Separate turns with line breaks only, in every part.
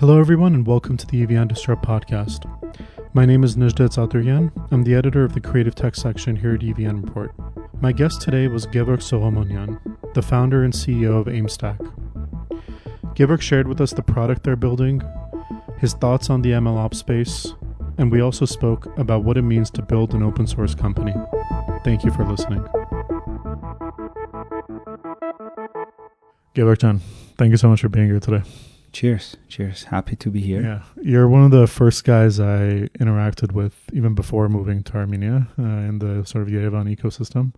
Hello, everyone, and welcome to the EVN Disrupt podcast. My name is Nejdet Zaturyan. I'm the editor of the creative tech section here at EVN Report. My guest today was Gevorg Solomonyan, the founder and CEO of AimStack. Gevorg shared with us the product they're building, his thoughts on the MLOps space, and we also spoke about what it means to build an open source company. Thank you for listening. Gevorg Chan, thank you so much for being here today.
Cheers. Cheers. Happy to be here.
Yeah. You're one of the first guys I interacted with even before moving to Armenia uh, in the sort of Yerevan ecosystem.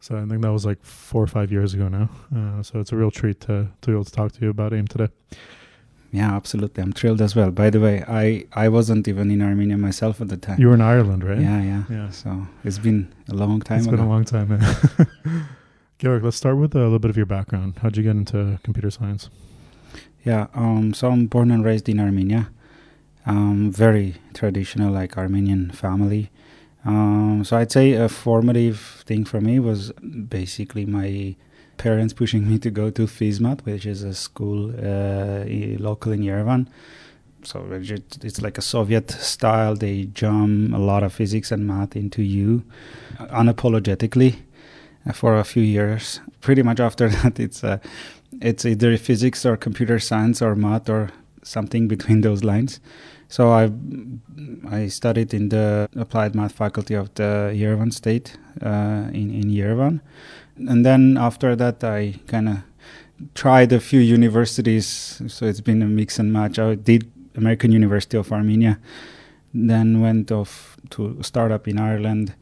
So I think that was like four or five years ago now. Uh, so it's a real treat to, to be able to talk to you about AIM today.
Yeah, absolutely. I'm thrilled as well. By the way, I, I wasn't even in Armenia myself at the time.
You were in Ireland, right?
Yeah, yeah. Yeah. So it's been a long time
It's
ago.
been a long time, man. Georg, let's start with a little bit of your background. How'd you get into computer science?
Yeah, um, so I'm born and raised in Armenia. Um, very traditional, like Armenian family. Um, so I'd say a formative thing for me was basically my parents pushing me to go to FISMAT, which is a school uh, local in Yerevan. So it's like a Soviet style. They jam a lot of physics and math into you unapologetically uh, for a few years. Pretty much after that, it's uh, it's either physics or computer science or math or something between those lines. So I I studied in the applied math faculty of the Yerevan State uh, in in Yerevan, and then after that I kind of tried a few universities. So it's been a mix and match. I did American University of Armenia, then went off to a startup in Ireland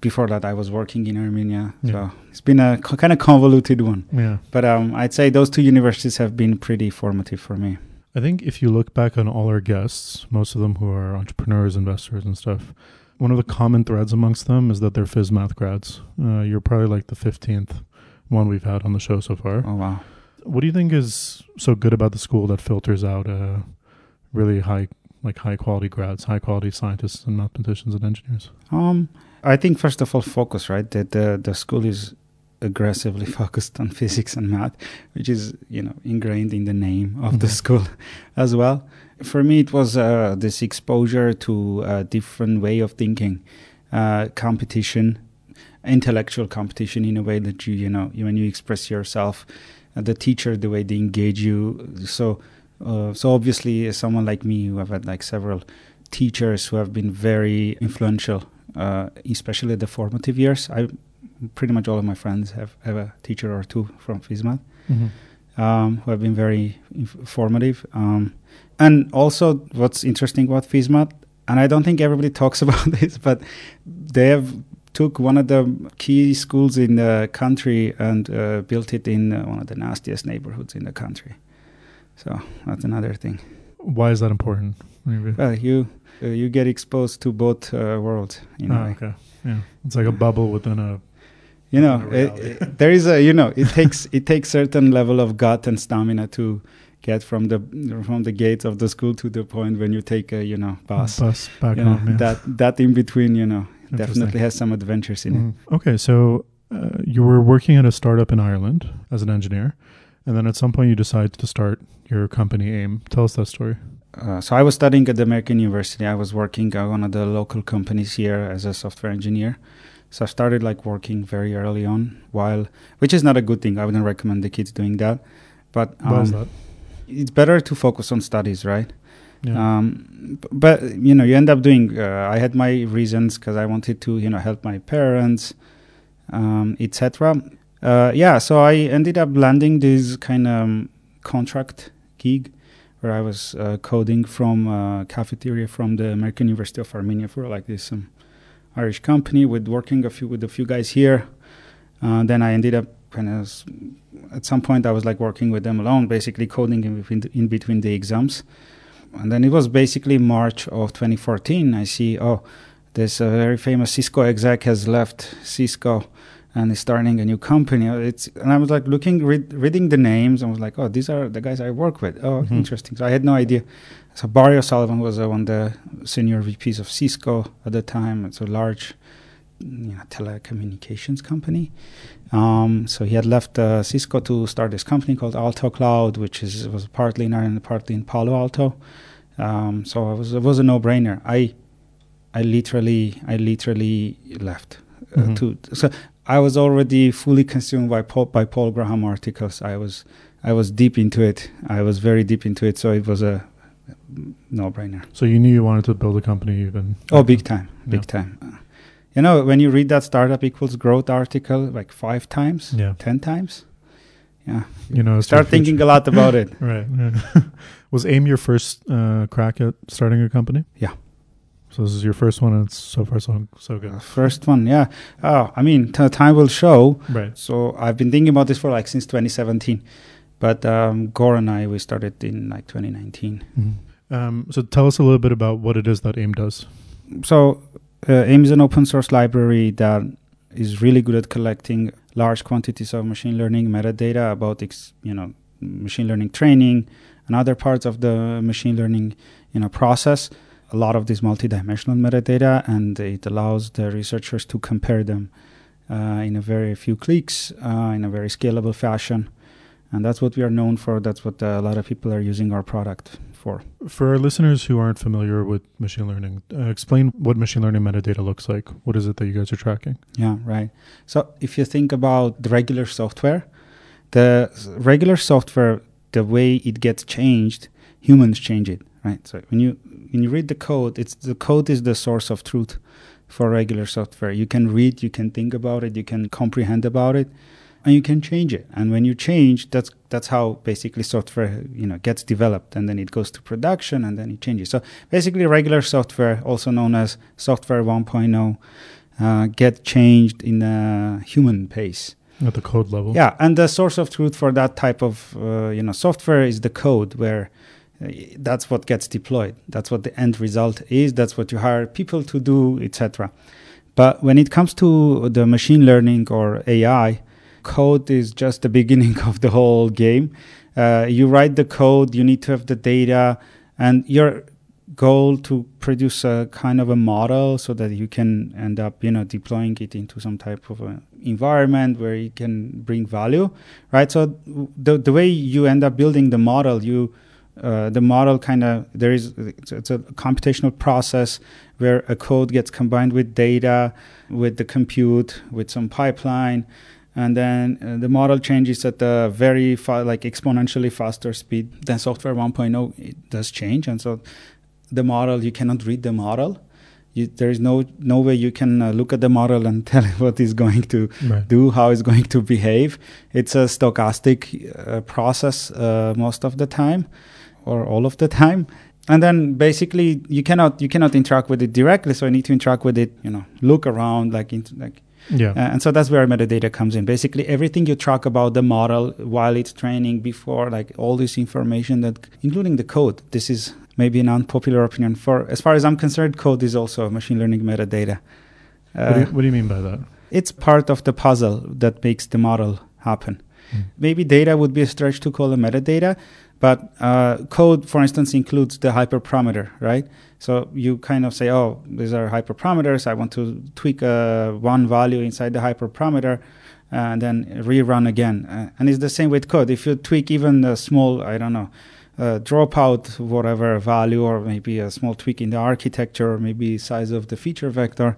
before that I was working in Armenia. Yeah. So it's been a co- kind of convoluted one.
Yeah.
But um, I'd say those two universities have been pretty formative for me.
I think if you look back on all our guests, most of them who are entrepreneurs, investors, and stuff, one of the common threads amongst them is that they're phys math grads. Uh, you're probably like the 15th one we've had on the show so far.
Oh, wow.
What do you think is so good about the school that filters out uh, really high, like high quality grads, high quality scientists and mathematicians and engineers?
Um, I think first of all, focus. Right, that the the school is aggressively focused on physics and math, which is you know ingrained in the name of mm-hmm. the school as well. For me, it was uh, this exposure to a different way of thinking, uh, competition, intellectual competition in a way that you you know when you express yourself, uh, the teacher the way they engage you. So uh, so obviously, someone like me who have had like several teachers who have been very influential uh, especially the formative years. I pretty much all of my friends have, have a teacher or two from FISMAT mm-hmm. um, who have been very informative. Um, and also, what's interesting about FISMAT, and I don't think everybody talks about this, but they have took one of the key schools in the country and uh, built it in uh, one of the nastiest neighborhoods in the country. So that's another thing.
Why is that important?
Well, you uh, you get exposed to both uh, worlds. You know,
oh, okay, yeah, it's like a bubble within a.
You know, it, it, there is a you know it takes it takes certain level of gut and stamina to get from the from the gates of the school to the point when you take a you know bus.
Bus back
you
home.
Know, yeah. That that in between, you know, definitely has some adventures in mm.
it. Okay, so uh, you were working at a startup in Ireland as an engineer, and then at some point you decided to start your company AIM. Tell us that story.
Uh, so I was studying at the American University. I was working at one of the local companies here as a software engineer. So I started like working very early on, while which is not a good thing. I wouldn't recommend the kids doing that. But
um, that?
it's better to focus on studies, right?
Yeah.
Um, but you know, you end up doing. Uh, I had my reasons because I wanted to, you know, help my parents, um, etc. Uh, yeah, so I ended up landing this kind of um, contract gig where I was uh, coding from a cafeteria from the American University of Armenia for like this um, Irish company with working a few with a few guys here. Uh, then I ended up kind of at some point I was like working with them alone, basically coding in between the, in between the exams. And then it was basically March of 2014. I see oh, this uh, very famous Cisco exec has left Cisco and is starting a new company. It's and I was like looking, read, reading the names, and was like, oh, these are the guys I work with. Oh, mm-hmm. interesting. So I had no idea. So Barry O'Sullivan was uh, one of the senior VPs of Cisco at the time. It's a large you know, telecommunications company. Um, so he had left uh, Cisco to start this company called Altocloud, which is was partly in Ireland, partly in Palo Alto. Um, so it was it was a no brainer. I I literally I literally left. Uh,
Mhm.
to so I was already fully consumed by Paul, by Paul Graham articles. I was I was deep into it. I was very deep into it. So it was a no brainer.
So you knew you wanted to build a company even.
Oh, big time,
Yeah.
big time. Uh, You know, when you read that startup equals growth article like five times,
Yeah.
ten times, yeah,
You know,
start thinking a lot about it.
Right. right. was AIM your first uh, crack at starting a company?
Yeah.
So this is your first one, and it's so far so so good.
First one, yeah. Oh, I mean, t- time will show.
Right.
So I've been thinking about this for like since 2017, but um, Gor and I we started in like 2019.
Mhm. Um, so tell us a little bit about what it is that AIM does.
So uh, AIM is an open source library that is really good at collecting large quantities of machine learning metadata about ex- you know machine learning training and other parts of the machine learning you know process. A lot of this multidimensional metadata, and it allows the researchers to compare them uh, in a very few clicks uh, in a very scalable fashion. And that's what we are known for. That's what uh, a lot of people are using our product for.
For our listeners who aren't familiar with machine learning, uh, explain what machine learning metadata looks like. What is it that you guys are tracking?
Yeah, right. So if you think about the regular software, the regular software, the way it gets changed, humans change it, right? So when you when you read the code, it's the code is the source of truth for regular software. You can read, you can think about it, you can comprehend about it, and you can change it. And when you change, that's that's how basically software you know gets developed, and then it goes to production, and then it changes. So basically, regular software, also known as software 1.0 uh, get changed in a human pace.
At the code level.
Yeah, and the source of truth for that type of uh, you know software is the code, where that's what gets deployed. That's what the end result is. That's what you hire people to do, etc. But when it comes to the machine learning or AI, code is just the beginning of the whole game. Uh, you write the code, you need to have the data, and your goal to produce a kind of a model so that you can end up, you know, deploying it into some type of environment where you can bring value, right? So the the way you end up building the model, you uh, the model kind of there is it's, it's a computational process where a code gets combined with data, with the compute, with some pipeline, and then uh, the model changes at a very fa- like exponentially faster speed than software 1.0 it does change and so the model you cannot read the model. You, there is no no way you can uh, look at the model and tell it what it's going to
Right.
do how it's going to behave. It's a stochastic uh, process uh, most of the time or all of the time and then basically you cannot you cannot interact with it directly so you need to interact with it you know look around like into like
Yeah.
uh, and so that's where metadata comes in. Basically, everything you track about the model while it's training, before, like all this information that, including the code. This is maybe an unpopular opinion. For as far as I'm concerned, code is also machine learning metadata.
what, do you,
Uh,
what do you mean by that?
it's part of the puzzle that makes the model happen.
Mm.
Maybe data would be a stretch to call a metadata, but uh, code, for instance, includes the hyperparameter, right? So you kind of say, oh, these are hyperparameters. I want to tweak uh, one value inside the hyperparameter and then rerun again. Uh, and it's the same with code. If you tweak even a small, I don't know, uh, dropout whatever value or maybe a small tweak in the architecture or maybe size of the feature vector,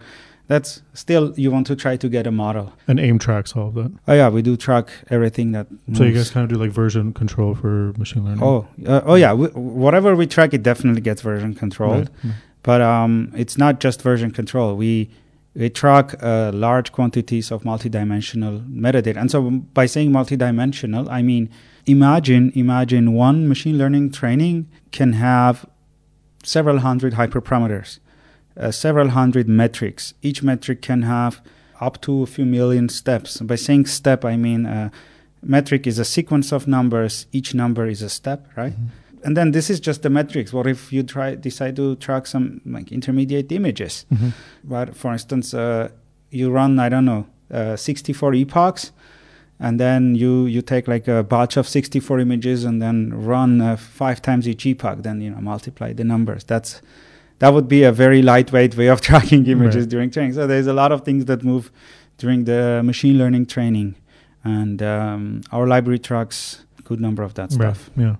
that's still you want to try to get a model.
And AIM tracks all of that.
Oh yeah, we do track everything that.
So you guys kind of do like version control for machine learning.
Oh, uh, oh yeah. We, whatever we track, it definitely gets version controlled.
Right.
But um, it's not just version control. We we track uh, large quantities of multidimensional metadata, and so by saying multidimensional, I mean imagine imagine one machine learning training can have several hundred hyperparameters, uh, several hundred metrics. Each metric can have up to a few million steps. By saying step, I mean uh, metric is a sequence of numbers. Each number is a step, right?
Mhm.
and then this is just the metrics. What if you try decide to track some like intermediate images?
Mhm.
Right. For instance, uh, you run I don't know uh, 64 epochs, and then you you take like a batch of 64 images and then run uh, five times each epoch. Then you know multiply the numbers. That's that would be a very lightweight way of tracking images
Right.
during training. So there's a lot of things that move during the machine learning training, and um, our library tracks a good number of that
Right.
stuff.
Yeah.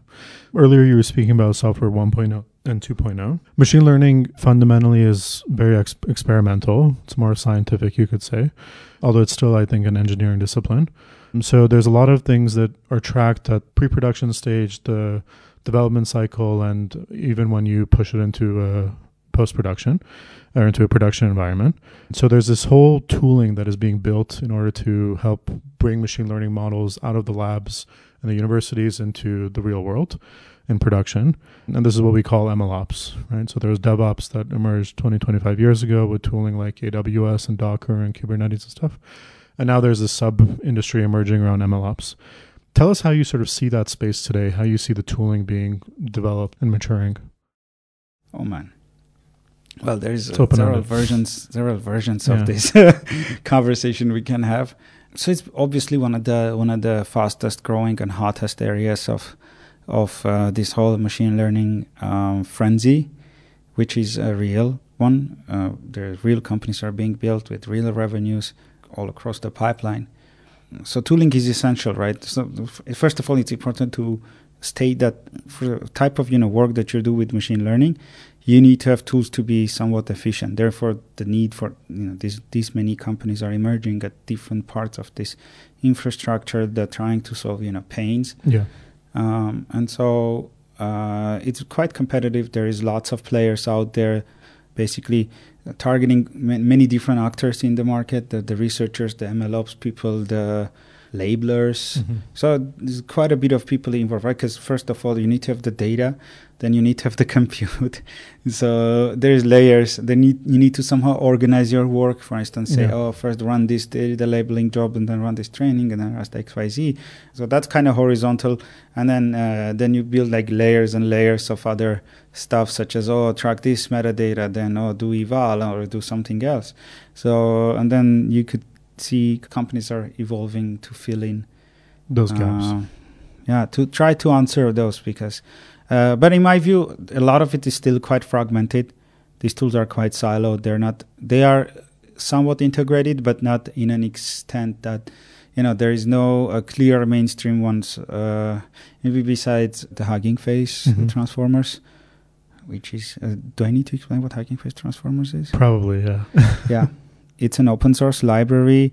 Earlier, you were speaking about software 1.0 and 2.0. Machine learning fundamentally is very ex- experimental. It's more scientific, you could say, although it's still, I think, an engineering discipline. And So there's a lot of things that are tracked at pre-production stage, the development cycle, and even when you push it into a post-production or into a production environment. So there's this whole tooling that is being built in order to help bring machine learning models out of the labs and the universities into the real world in production. And this is what we call MLOps, right? So there's DevOps that emerged 20, 25 years ago with tooling like AWS and Docker and Kubernetes and stuff. And now there's this sub industry emerging around MLOps. Tell us how you sort of see that space today, how you see the tooling being developed and maturing.
Oh man. Well, there's uh, several versions, several versions
Yeah.
of this conversation we can have. So it's obviously one of the one of the fastest growing and hottest areas of of uh, this whole machine learning um, frenzy, which is a real one. Uh, the real companies are being built with real revenues all across the pipeline. So tooling is essential, right? So first of all, it's important to state that for the type of you know work that you do with machine learning, you need to have tools to be somewhat efficient. Therefore, the need for you know these these many companies are emerging at different parts of this infrastructure that trying to solve you know pains.
Yeah.
Um, and so uh, it's quite competitive. There is lots of players out there, basically uh, targeting ma- many different actors in the market: the, the researchers, the MLOps people, the labelers.
Mhm.
So there's quite a bit of people involved, right? Because first of all, you need to have the data, then you need to have the compute. so there's layers. Then you, you need to somehow organize your work. For instance, say,
Yeah.
oh, first run this data labeling job, and then run this training, and then run X, Y, Z. So that's kind of horizontal, and then uh, then you build like layers and layers of other stuff, such as oh, track this metadata, then oh, do eval or do something else. So and then you could see companies are evolving to fill in
Those gaps.
uh, yeah, to try to answer those because, uh, but in my view, a lot of it is still quite fragmented. These tools are quite siloed. They're not. They are somewhat integrated, but not in an extent that you know there is no uh, clear mainstream ones. Uh, maybe besides the Hugging Face
Mhm.
transformers, which is. Uh, do I need to explain what Hugging Face transformers is?
Probably, yeah.
yeah, it's an open source library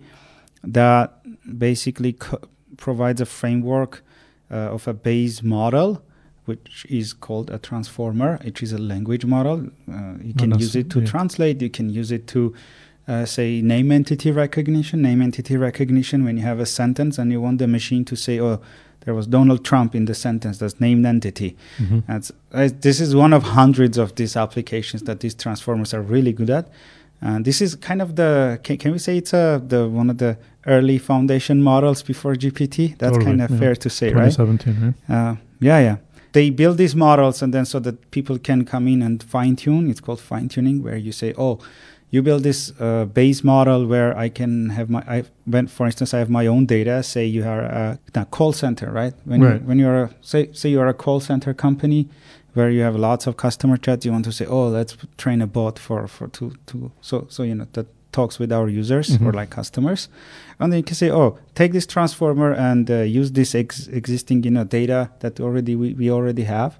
that basically co- provides a framework uh, of a base model, which is called a transformer, which is a language model. Uh, you can use it to
yeah.
translate. You can use it to uh, say name entity recognition. Name entity recognition when you have a sentence and you want the machine to say, "Oh, there was Donald Trump in the sentence." That's named entity.
Mhm.
That's, uh, this is one of hundreds of these applications that these transformers are really good at. And this is kind of the can, can we say it's uh, the one of the early foundation models before GPT? That's
Totally,
kind of
yeah.
fair to say, right?
2017, right?
Uh, yeah, yeah. They build these models and then so that people can come in and fine tune. It's called fine tuning, where you say, oh, you build this uh, base model where I can have my, I, when, for instance, I have my own data. Say you are a, a call center, right? When
Right.
You, when you're a, say say you're a call center company where you have lots of customer chats, you want to say, oh, let's train a bot for for to to so so you know that talks with our users or
Mhm.
like customers, and then you can say, oh, take this transformer and uh, use this ex- existing you know data that already we, we already have,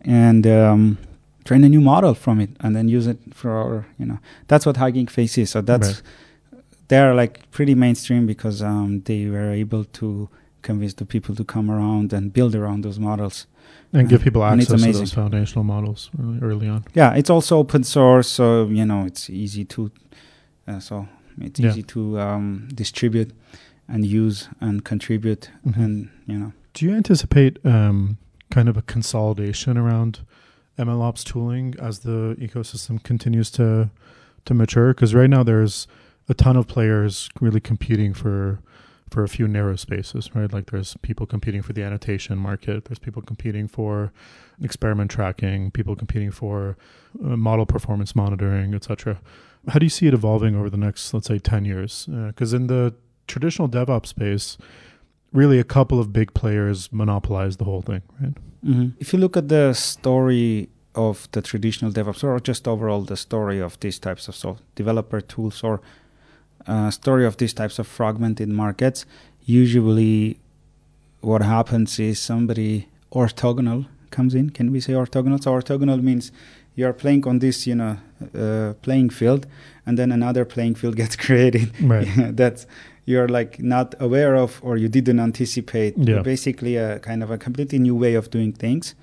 and um, train a new model from it, and then use it for our you know that's what Hugging Face is. So that's
Right.
they're like pretty mainstream because um, they were able to convince the people to come around and build around those models.
And give people access to those foundational models really early on.
Yeah, it's also open source, so you know it's easy to, uh, so it's
Yeah.
easy to um, distribute and use and contribute,
Mhm.
and you know.
Do you anticipate um, kind of a consolidation around MLOps tooling as the ecosystem continues to to mature? Because right now there's a ton of players really competing for for a few narrow spaces, right? Like there's people competing for the annotation market, there's people competing for experiment tracking, people competing for uh, model performance monitoring, etc. How do you see it evolving over the next, let's say, ten years? Because in the traditional DevOps space, really a couple of big players monopolize the whole thing, right?
If you look at the story of the traditional DevOps or just overall the story of these types of so developer tools or uh, story of these types of fragmented markets, usually what happens is somebody orthogonal comes in. Can we say orthogonal? So orthogonal means you are playing on this, you know, uh, playing field, and then another playing field gets created.
Right.
That's you're like not aware of or you didn't anticipate.
Yeah.
Basically, a kind of a completely new way of doing things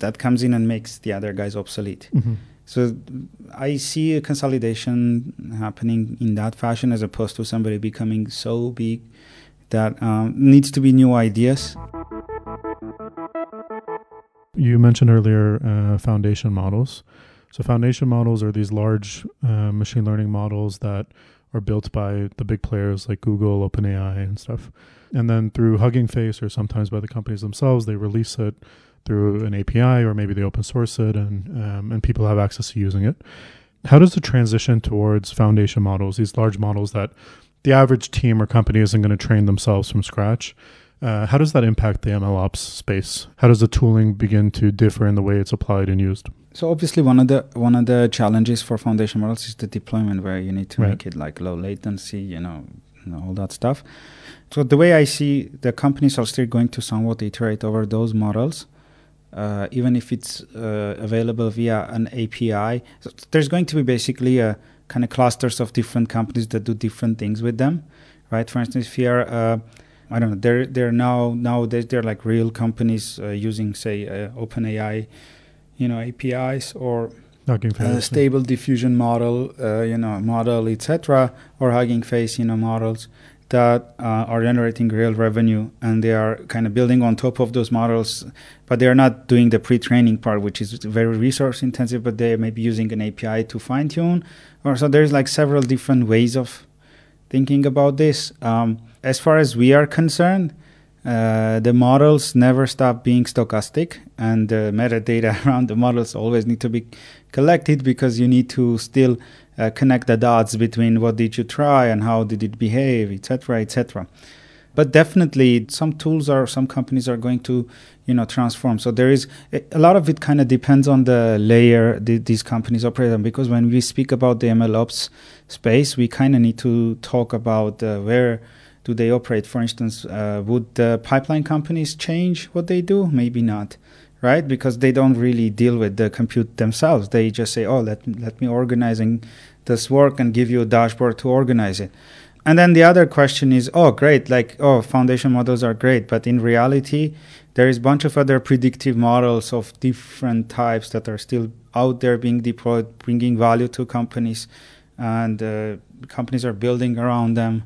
that comes in and makes the other guys obsolete.
Mhm.
So I see a consolidation happening in that fashion as opposed to somebody becoming so big that um, needs to be new ideas.
You mentioned earlier uh, foundation models. So, foundation models are these large uh, machine learning models that are built by the big players like Google, OpenAI, and stuff. And then through Hugging Face, or sometimes by the companies themselves, they release it through an API, or maybe they open source it, and um, and people have access to using it. How does the transition towards foundation models, these large models that the average team or company isn't going to train themselves from scratch, uh, how does that impact the MLOps space? How does the tooling begin to differ in the way it's applied and used?
So obviously one of the one of the challenges for foundation models is the deployment where you need to
Right.
make it like low latency, you know, all that stuff. So the way I see the companies are still going to somewhat iterate over those models, uh, even if it's uh, available via an API. So there's going to be basically a kind of clusters of different companies that do different things with them, right? For instance, if you're uh, I don't know. They're they're now nowadays they're like real companies uh, using say uh, OpenAI, you know APIs or
Hugging
a
Face.
stable diffusion model, uh, you know model etc. or Hugging Face, you know models that uh, are generating real revenue and they are kind of building on top of those models, but they are not doing the pre-training part, which is very resource intensive. But they may be using an API to fine tune, or so there's like several different ways of thinking about this. Um, as far as we are concerned, uh, the models never stop being stochastic, and the metadata around the models always need to be collected because you need to still uh, connect the dots between what did you try and how did it behave, etc., etc. But definitely, some tools are some companies are going to, you know, transform. So there is a lot of it. Kind of depends on the layer the, these companies operate on. Because when we speak about the MLOps space, we kind of need to talk about uh, where do they operate. For instance, uh, would the pipeline companies change what they do? Maybe not, right? Because they don't really deal with the compute themselves. They just say, "Oh, let let me organizing this work and give you a dashboard to organize it." And then the other question is, oh, great, like, oh, foundation models are great, but in reality, there is a bunch of other predictive models of different types that are still out there being deployed, bringing value to companies, and uh, companies are building around them,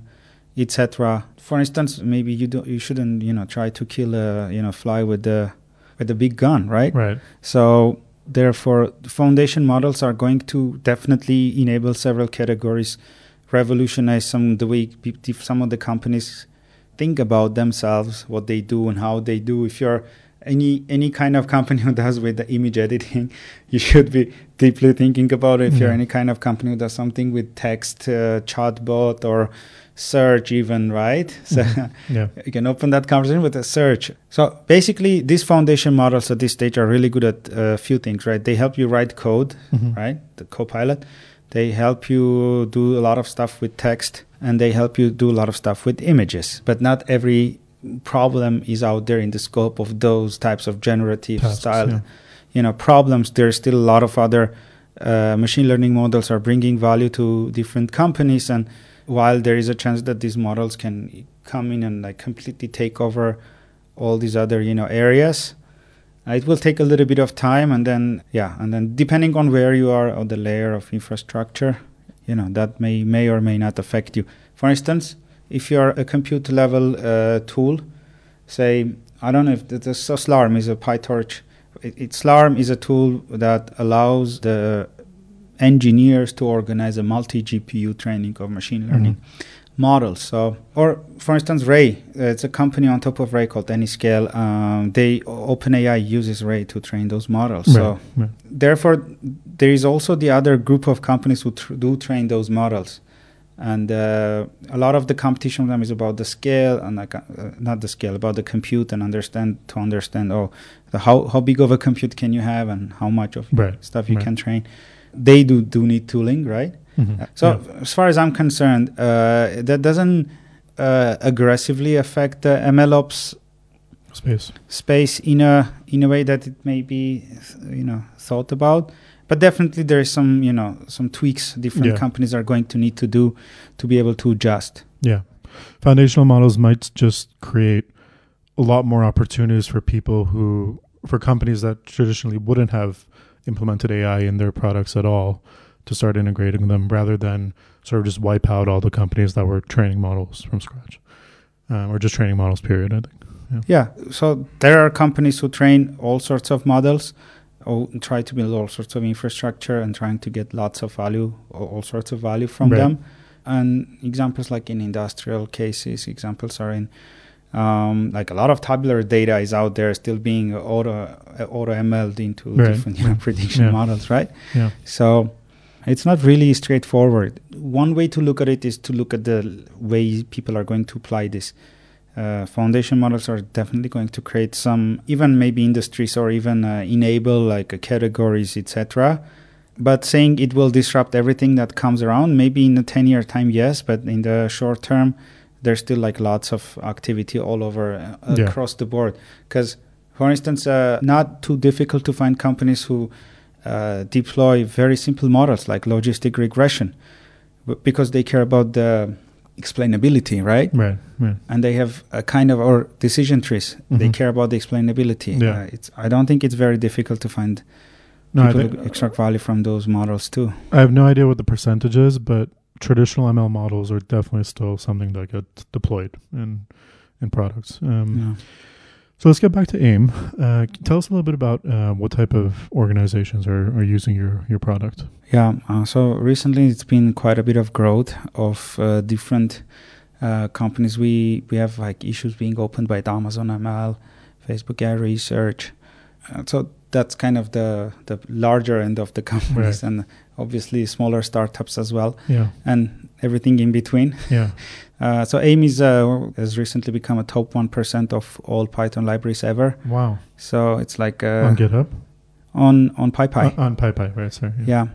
etc. For instance, maybe you don't, you shouldn't, you know, try to kill a, you know, fly with the with a big gun, right?
Right.
So therefore, foundation models are going to definitely enable several categories revolutionize some the way some of the companies think about themselves, what they do, and how they do. If you're any any kind of company who does with the image editing, you should be deeply thinking about it. If you're
Mhm.
any kind of company who does something with text, uh, chatbot, or search, even right, so
Mhm. Yeah.
you can open that conversation with a search. So basically, these foundation models at this stage are really good at a few things, right? They help you write code,
Mhm.
right? The Copilot. They help you do a lot of stuff with text, and they help you do a lot of stuff with images. But not every problem is out there in the scope of those types of generative
Tasks,
style,
yeah.
you know, problems. There's still a lot of other uh, machine learning models are bringing value to different companies, and while there is a chance that these models can come in and like completely take over all these other you know areas uh, it will take a little bit of time and then yeah and then depending on where you are on the layer of infrastructure you know that may may or may not affect you. For instance if you're a compute level uh, tool say i don't know if the, the so Slurm is a pytorch. It, it, Slurm is a tool that allows the engineers to organize a multi gpu training of machine learning
Mhm.
models. So, or for instance, Ray, uh, it's a company on top of Ray called Anyscale. Um, they OpenAI uses Ray to train those models. So,
Right, right.
therefore, there is also the other group of companies who tr- do train those models. and uh, a lot of the competition with them is about the scale and like uh, not the scale about the compute and understand to understand oh the, how how big of a compute can you have and how much of
Right.
stuff you
Right.
can train they do do need tooling right
Mhm.
so
Yeah.
as far as i'm concerned uh, that doesn't uh, aggressively affect the mlops
space.
space in a in a way that it may be you know thought about but definitely there is some you know some tweaks different
Yeah.
companies are going to need to do to be able to adjust
Yeah. Foundational models might just create a lot more opportunities for people who, for companies that traditionally wouldn't have implemented AI in their products at all to start integrating them rather than sort of just wipe out all the companies that were training models from scratch um, or just training models, period. I think.
yeah so there are companies who train all sorts of models or try to build all sorts of infrastructure and trying to get lots of value all all sorts of value from
Right.
them and examples like in industrial cases examples are in um, like a lot of tabular data is out there still being auto uh, auto ML'd into
Right.
different you know, prediction
Yeah.
models right
Yeah.
so it's not really straightforward. One way to look at it is to look at the way people are going to apply this. Uh, foundation models are definitely going to create some, even maybe industries or even uh, enable like uh, categories, etc. But saying it will disrupt everything that comes around, maybe in a 10 year time, yes, but in the short term, there's still like lots of activity all over uh,
Yeah.
across the board. Because, for instance, uh, not too difficult to find companies who uh, deploy very simple models like logistic regression because they care about the explainability, right?
Right. Right.
And they have a kind of or decision trees. They
Mhm.
care about the explainability.
Yeah.
Uh, it's I don't think it's very difficult to find
No, I,
people
think,
extract value from those models too.
I have no idea what the percentage is, but traditional ML models are definitely still something that get deployed in in products. Um,
Yeah.
So let's get back to AIM. Uh, tell us a little bit about uh, what type of organizations are, are using your, your product.
Yeah. Uh, so recently, it's been quite a bit of growth of uh, different uh, companies. We we have like issues being opened by Amazon ML, Facebook AI Research. Uh, so that's kind of the the larger end of the companies,
Right.
and obviously smaller startups as well,
Yeah,
and everything in between.
yeah,
Uh, so AIM is uh, has recently become a top one percent of all Python libraries ever.
wow.
So it's like uh,
on GitHub,
on on
PyPI. On PyPI, right? Sorry.
yeah.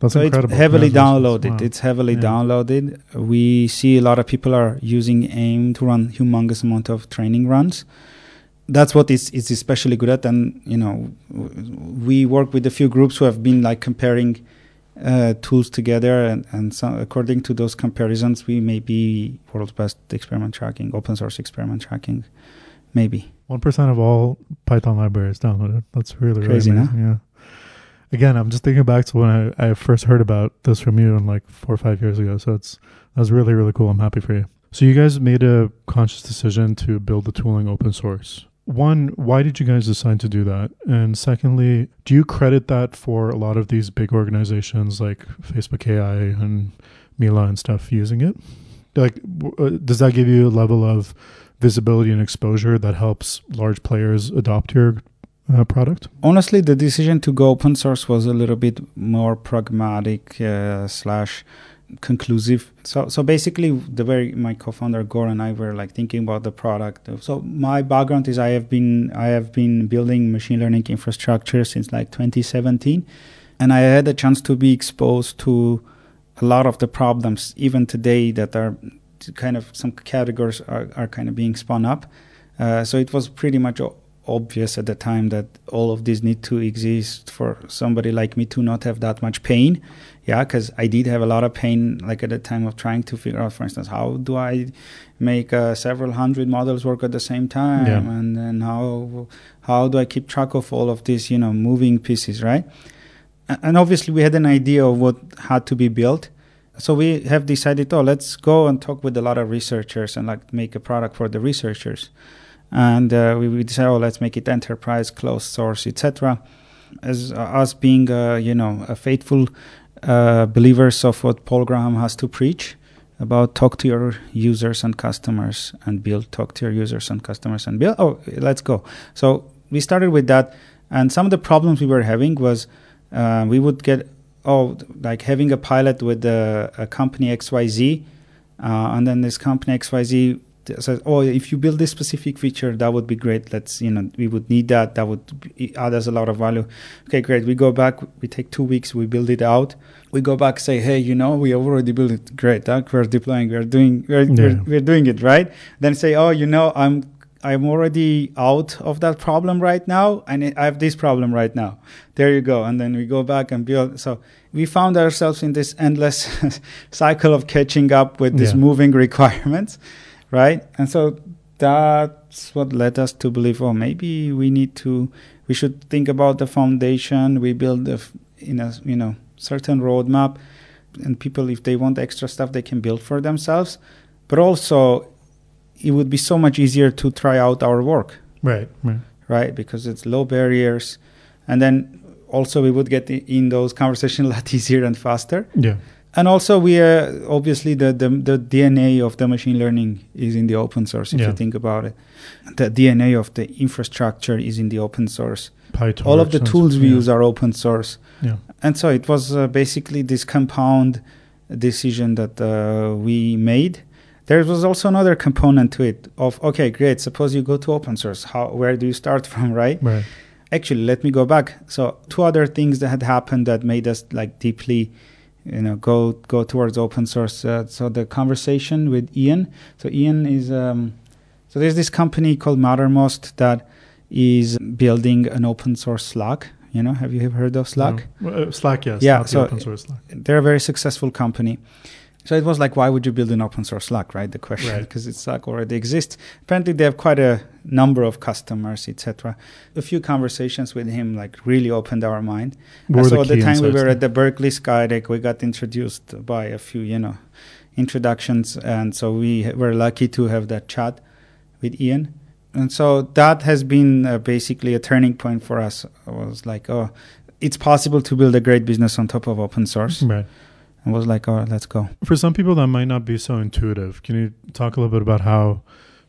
that's
so
incredible.
it's heavily downloaded.
Wow.
It's heavily
Yeah.
downloaded. We see a lot of people are using AIM to run humongous amount of training runs. That's what it's, it's especially good at. And you know, w- we work with a few groups who have been like comparing uh, tools together, and and so according to those comparisons, we may be world's best experiment tracking, open source experiment tracking, maybe.
One percent of all Python libraries downloaded. That's really
Crazy,
really amazing. Yeah. Again, I'm just thinking back to when I, I first heard about this from you, and like four or five years ago. So it's that was really really cool. I'm happy for you. So you guys made a conscious decision to build the tooling open source. One, why did you guys decide to do that? And secondly, do you credit that for a lot of these big organizations like Facebook AI and Mila and stuff using it? Like, uh, does that give you a level of visibility and exposure that helps large players adopt your uh, product?
honestly the decision to go open source was a little bit more pragmatic uh, slash conclusive. So so basically the very my co-founder Gor and i were like thinking about the product. So my background is i have been i have been building machine learning infrastructure since like 2017 and i had a chance to be exposed to a lot of the problems even today that are kind of some categories are, are kind of being spun up. Uh, so it was pretty much obvious at the time that all of these need to exist for somebody like me to not have that much pain yeah because i did have a lot of pain like at the time of trying to figure out for instance how do i make uh, several hundred models work at the same time
Yeah.
and then how how do i keep track of all of these you know moving pieces right and obviously we had an idea of what had to be built so we have decided oh let's go and talk with a lot of researchers and like make a product for the researchers and uh, we, we decided, oh, let's make it enterprise, closed source, etc. As uh, us being, uh, you know, a faithful uh, believers of what Paul Graham has to preach about talk to your users and customers and build, talk to your users and customers and build. Oh, let's go. So we started with that, and some of the problems we were having was uh, we would get oh, like having a pilot with a, a company XYZ, uh, and then this company XYZ says, oh, if you build this specific feature, that would be great. Let's, you know, we would need that. That would add us a lot of value. Okay, great. We go back. We take two weeks. We build it out. We go back, say, hey, you know, we already built it. Great. That we're deploying. We're doing. We're, yeah. we're, we're doing it right. Then say, oh, you know, I'm I'm already out of that problem right now, and I have this problem right now. There you go. And then we go back and build. So we found ourselves in this endless cycle of catching up with these yeah. moving requirements, right? And so that's what led us to believe, oh, maybe we need to, we should think about the foundation. We build a, in a you know certain roadmap, and people, if they want extra stuff, they can build for themselves. But also, it would be so much easier to try out our work.
Right. Right.
Right. Because it's low barriers. And then also we would get in those conversations a lot easier and faster.
Yeah.
And also we are obviously the, the, the DNA of the machine learning is in the open source if yeah. you think about it. The DNA of the infrastructure is in the open source.
PyTorch
All of the tools we yeah. use are open source.
Yeah.
And so it was uh, basically this compound decision that uh, we made there was also another component to it of okay great suppose you go to open source how where do you start from right
right
actually let me go back so two other things that had happened that made us like deeply you know go go towards open source uh, so the conversation with ian so ian is um, so there's this company called mattermost that is building an open source slack you know have you heard of slack
no. uh, slack yes
yeah so open source slack. they're a very successful company so it was like, why would you build an open source Slack, right? The question, because right. Slack already exists. Apparently, they have quite a number of customers, etc. A few conversations with him like really opened our mind.
What
so
at the
time we were at the Berkeley Skydeck, we got introduced by a few, you know, introductions, and so we were lucky to have that chat with Ian. And so that has been uh, basically a turning point for us. It was like, oh, it's possible to build a great business on top of open source.
Right
and was like, all right, let's go.
For some people, that might not be so intuitive. Can you talk a little bit about how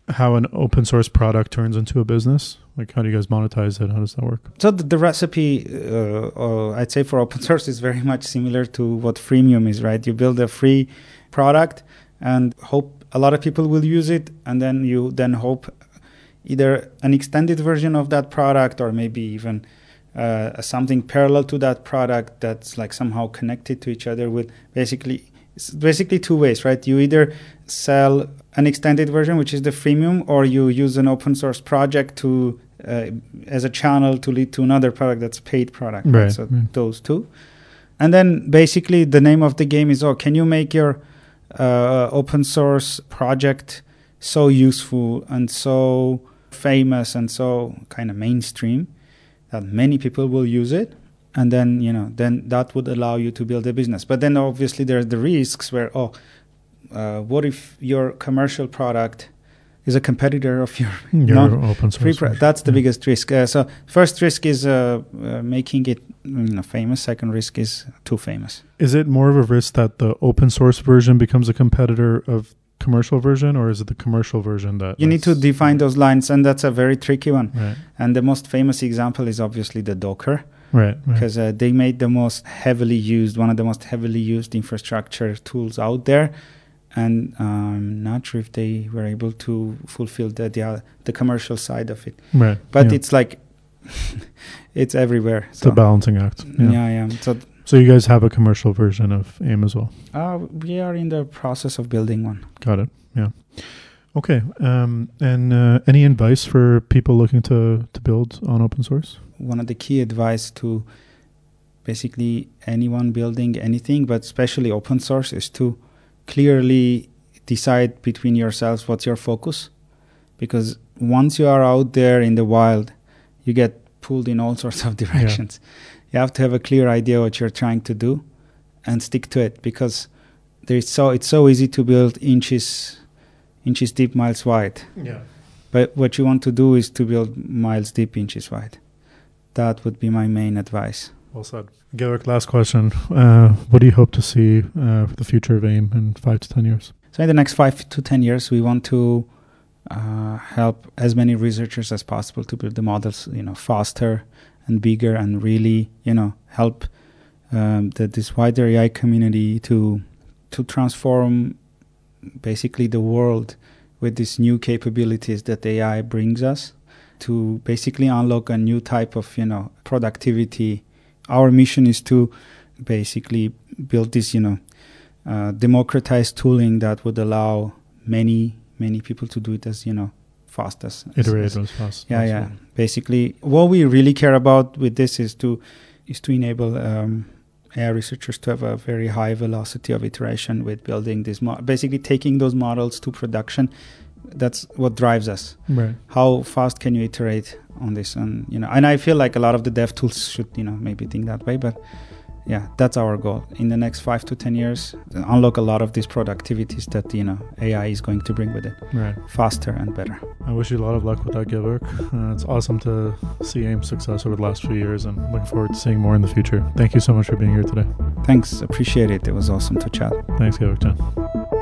how an open source product turns into a business? Like, how do you guys monetize it? How does that work?
So the, the recipe, uh, uh, I'd say for open source is very much similar to what freemium is, right? You build a free product and hope a lot of people will use it, and then you then hope either an extended version of that product or maybe even uh, something parallel to that product that's like somehow connected to each other with basically it's basically two ways right? You either sell an extended version which is the freemium or you use an open source project to uh, as a channel to lead to another product that's paid product
right,
so those two. And then basically the name of the game is oh can you make your uh, open source project so useful and so famous and so kind of mainstream that many people will use it and then you know then that would allow you to build a business. But then obviously there's the risks where oh uh, what if your commercial product is a competitor of your,
your non- open source
pro- that's the yeah. biggest risk. Uh, so first risk is uh, uh, making it you know, famous. Second risk is too famous.
Is it more of a risk that the open source version becomes a competitor of commercial version or is it the commercial version that
you need to define those lines and that's a very tricky one
right.
and the most famous example is obviously the docker
right
because
right.
uh, they made the most heavily used one of the most heavily used infrastructure tools out there and i'm um, not sure if they were able to fulfill the the, uh, the commercial side of it
right
but
yeah.
it's like it's everywhere
it's so. a balancing act
yeah yeah, yeah. so
so you guys have a commercial version of AIM as well?
Uh, we are in the process of building one.
Got it. Yeah. Okay. Um, and uh, any advice for people looking to to build on open source?
One of the key advice to basically anyone building anything, but especially open source, is to clearly decide between yourselves what's your focus, because once you are out there in the wild, you get pulled in all sorts of directions. Yeah you have to have a clear idea what you're trying to do and stick to it because there's so it's so easy to build inches inches deep miles wide.
Yeah.
But what you want to do is to build miles deep inches wide. That would be my main advice.
Well said. Georg, last question. Uh, what do you hope to see uh, for the future of aim in five to ten years?
So in the next five to ten years we want to uh, help as many researchers as possible to build the models you know faster and bigger and really, you know, help um, the, this wider AI community to to transform basically the world with these new capabilities that AI brings us to basically unlock a new type of you know productivity. Our mission is to basically build this you know uh, democratized tooling that would allow many many people to do it as you know fast as
iterate
as,
as fast.
yeah yeah. basically what we really care about with this is to is to enable um, AI researchers to have a very high velocity of iteration with building this mo- basically taking those models to production. That's what drives us.
Right.
how fast can you iterate on this? And you know and i feel like a lot of the dev tools should you know maybe think that way but yeah that's our goal in the next five to ten years unlock a lot of these productivities that you know ai is going to bring with it
Right.
faster and better
I wish you a lot of luck with that, Gevorg. Uh, it's awesome to see AIM's success over the last few years and looking forward to seeing more in the future. Thank you so much for being here today.
thanks appreciate it it was awesome to chat
Thanks, Gevorg Chan.